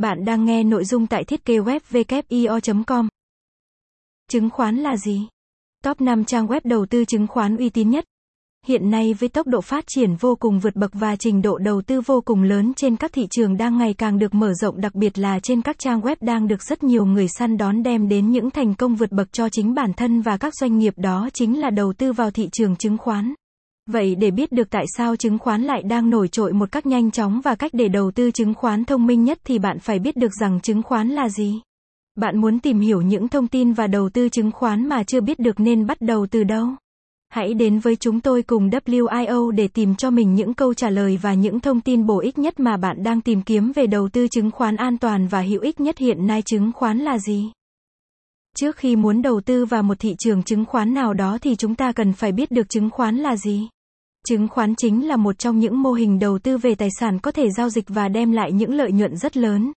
Bạn đang nghe nội dung tại thiết kế web com Chứng khoán là gì? Top 5 trang web đầu tư chứng khoán uy tín nhất. Hiện nay với tốc độ phát triển vô cùng vượt bậc và trình độ đầu tư vô cùng lớn trên các thị trường đang ngày càng được mở rộng, đặc biệt là trên các trang web đang được rất nhiều người săn đón đem đến những thành công vượt bậc cho chính bản thân và các doanh nghiệp, đó chính là đầu tư vào thị trường chứng khoán. Vậy để biết được tại sao chứng khoán lại đang nổi trội một cách nhanh chóng và cách để đầu tư chứng khoán thông minh nhất thì bạn phải biết được rằng chứng khoán là gì. Bạn muốn tìm hiểu những thông tin và đầu tư chứng khoán mà chưa biết được nên bắt đầu từ đâu? Hãy đến với chúng tôi cùng WIO để tìm cho mình những câu trả lời và những thông tin bổ ích nhất mà bạn đang tìm kiếm về đầu tư chứng khoán an toàn và hữu ích nhất hiện nay chứng khoán là gì? Trước khi muốn đầu tư vào một thị trường chứng khoán nào đó thì chúng ta cần phải biết được chứng khoán là gì. Chứng khoán chính là một trong những mô hình đầu tư về tài sản có thể giao dịch và đem lại những lợi nhuận rất lớn.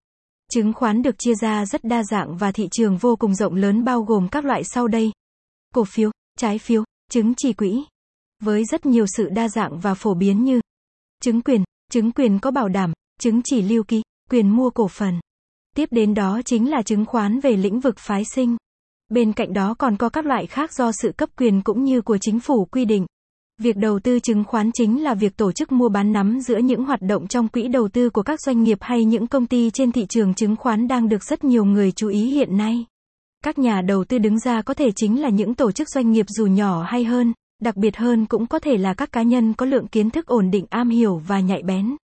Chứng khoán được chia ra rất đa dạng và thị trường vô cùng rộng lớn bao gồm các loại sau đây. Cổ phiếu, trái phiếu, chứng chỉ quỹ. Với rất nhiều sự đa dạng và phổ biến như chứng quyền, chứng quyền có bảo đảm, chứng chỉ lưu ký, quyền mua cổ phần. Tiếp đến đó chính là chứng khoán về lĩnh vực phái sinh. Bên cạnh đó còn có các loại khác do sự cấp quyền cũng như của chính phủ quy định. Việc đầu tư chứng khoán chính là việc tổ chức mua bán nắm giữa những hoạt động trong quỹ đầu tư của các doanh nghiệp hay những công ty trên thị trường chứng khoán đang được rất nhiều người chú ý hiện nay. Các nhà đầu tư đứng ra có thể chính là những tổ chức doanh nghiệp dù nhỏ hay hơn, đặc biệt hơn cũng có thể là các cá nhân có lượng kiến thức ổn định am hiểu và nhạy bén.